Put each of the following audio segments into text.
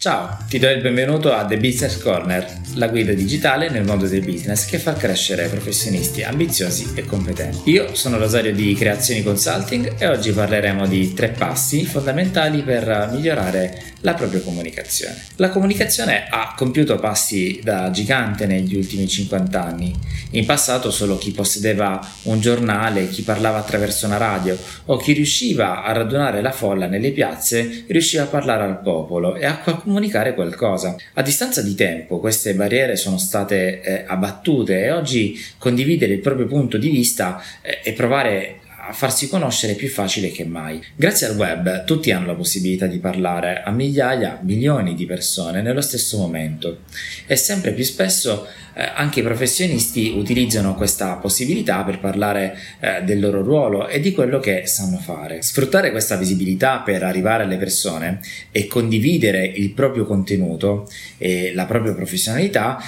Ciao, ti do il benvenuto a The Business Corner, la guida digitale nel mondo del business che fa crescere professionisti ambiziosi e competenti. Io sono Rosario di Creazioni Consulting e oggi parleremo di tre passi fondamentali per migliorare la propria comunicazione. La comunicazione ha compiuto passi da gigante negli ultimi 50 anni. In passato solo chi possedeva un giornale, chi parlava attraverso una radio o chi riusciva a radunare la folla nelle piazze riusciva a parlare al popolo e a qualcuno comunicare qualcosa. A distanza di tempo queste barriere sono state eh, abbattute e oggi condividere il proprio punto di vista eh, e provare farsi conoscere più facile che mai. Grazie al web tutti hanno la possibilità di parlare a migliaia, milioni di persone nello stesso momento e sempre più spesso eh, anche i professionisti utilizzano questa possibilità per parlare eh, del loro ruolo e di quello che sanno fare. Sfruttare questa visibilità per arrivare alle persone e condividere il proprio contenuto e la propria professionalità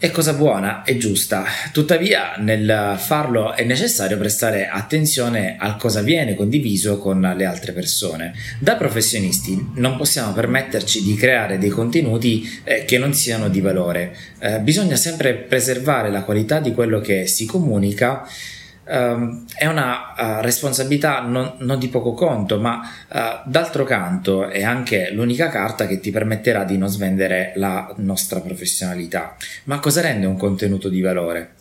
è cosa buona e giusta, tuttavia nel farlo è necessario prestare attenzione al cosa viene condiviso con le altre persone. Da professionisti non possiamo permetterci di creare dei contenuti eh, che non siano di valore, eh, bisogna sempre preservare la qualità di quello che si comunica um, è una uh, responsabilità non, non, di poco conto, ma uh, d'altro canto è anche l'unica carta che ti permetterà di non svendere la nostra professionalità. Ma cosa rende un contenuto di valore?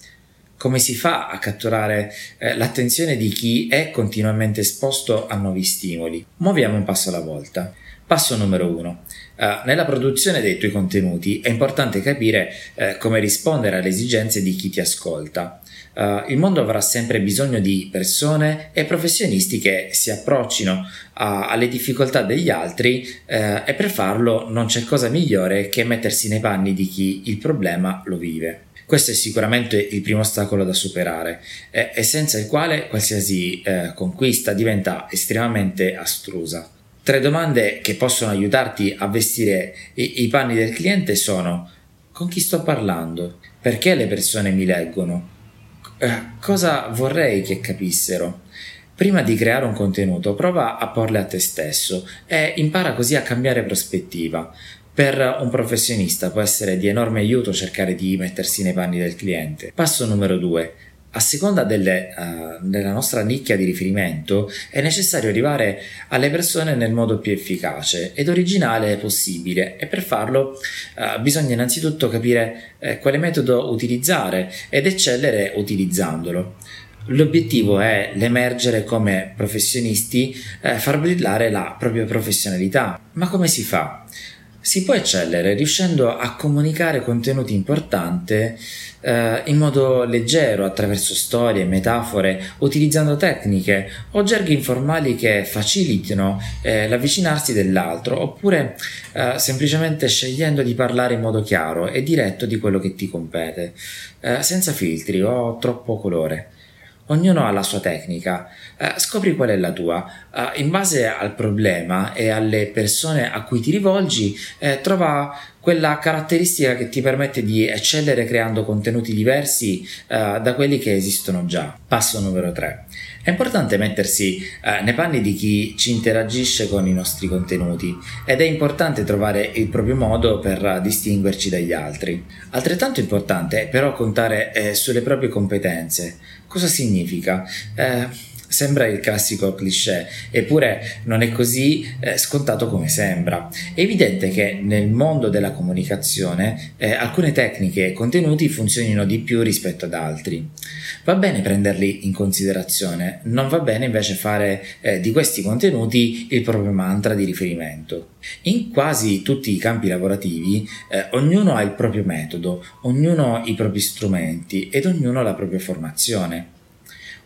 Come si fa a catturare eh, l'attenzione di chi è continuamente esposto a nuovi stimoli? Muoviamo un passo alla volta. Passo numero uno. Uh, nella produzione dei tuoi contenuti è importante capire uh, come rispondere alle esigenze di chi ti ascolta. Uh, il mondo avrà sempre bisogno di persone e professionisti che si approccino alle difficoltà degli altri e per farlo non c'è cosa migliore che mettersi nei panni di chi il problema lo vive. Questo è sicuramente il primo ostacolo da superare e senza il quale qualsiasi conquista diventa estremamente astrusa. Tre domande che possono aiutarti a vestire i, i panni del cliente sono con chi sto parlando? Perché le persone mi leggono? Eh, cosa vorrei che capissero? Prima di creare un contenuto, prova a porle a te stesso e impara così a cambiare prospettiva. Per un professionista può essere di enorme aiuto cercare di mettersi nei panni del cliente. Passo numero 2 a seconda delle, uh, della nostra nicchia di riferimento è necessario arrivare alle persone nel modo più efficace ed originale possibile e per farlo uh, bisogna innanzitutto capire uh, quale metodo utilizzare ed eccellere utilizzandolo. L'obiettivo è l'emergere come professionisti, eh, far brillare la propria professionalità. Ma come si fa? Si può eccellere riuscendo a comunicare contenuti importanti eh, in modo leggero attraverso storie, metafore, utilizzando tecniche o gerghi informali che facilitino eh, l'avvicinarsi dell'altro oppure eh, semplicemente scegliendo di parlare in modo chiaro e diretto di quello che ti compete, eh, senza filtri o troppo colore. Ognuno ha la sua tecnica, eh, scopri qual è la tua. Eh, in base al problema e alle persone a cui ti rivolgi, eh, trova quella caratteristica che ti permette di eccellere creando contenuti diversi eh, da quelli che esistono già. Passo numero 3. È importante mettersi eh, nei panni di chi ci interagisce con i nostri contenuti ed è importante trovare il proprio modo per distinguerci dagli altri. Altrettanto importante è però contare eh, sulle proprie competenze. Cosa significa? Eh, Sembra il classico cliché, eppure non è così eh, scontato come sembra. È evidente che nel mondo della comunicazione eh, alcune tecniche e contenuti funzionino di più rispetto ad altri. Va bene prenderli in considerazione, non va bene invece fare eh, di questi contenuti il proprio mantra di riferimento. In quasi tutti i campi lavorativi eh, ognuno ha il proprio metodo, ognuno i propri strumenti ed ognuno la propria formazione.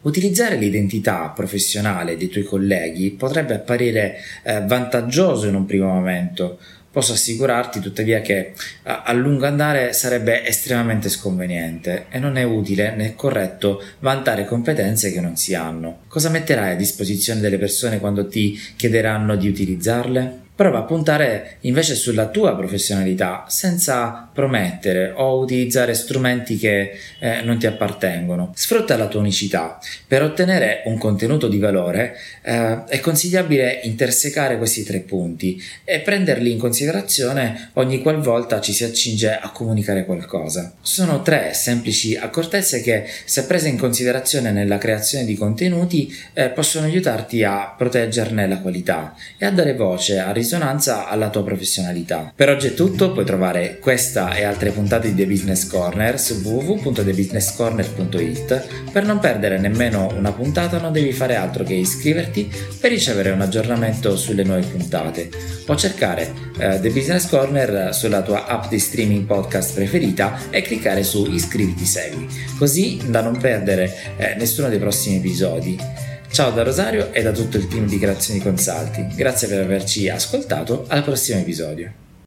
Utilizzare l'identità professionale dei tuoi colleghi potrebbe apparire eh, vantaggioso in un primo momento. Posso assicurarti tuttavia che a, a lungo andare sarebbe estremamente sconveniente e non è utile né corretto vantare competenze che non si hanno. Cosa metterai a disposizione delle persone quando ti chiederanno di utilizzarle? Prova a puntare invece sulla tua professionalità senza promettere o utilizzare strumenti che eh, non ti appartengono. Sfrutta la tua unicità. Per ottenere un contenuto di valore eh, è consigliabile intersecare questi tre punti e prenderli in considerazione ogni qualvolta ci si accinge a comunicare qualcosa. Sono tre semplici accortezze che, se prese in considerazione nella creazione di contenuti, eh, possono aiutarti a proteggerne la qualità e a dare voce a risonanza alla tua professionalità. Per oggi è tutto, puoi trovare questa e altre puntate di The Business Corner su www.thebusinesscorner.it. Per non perdere nemmeno una puntata non devi fare altro che iscriverti per ricevere un aggiornamento sulle nuove puntate o cercare eh, The Business Corner sulla tua app di streaming podcast preferita e cliccare su iscriviti segui, così da non perdere eh, nessuno dei prossimi episodi. Ciao da Rosario e da tutto il team di Creazioni Consalti. Grazie per averci ascoltato. Al prossimo episodio.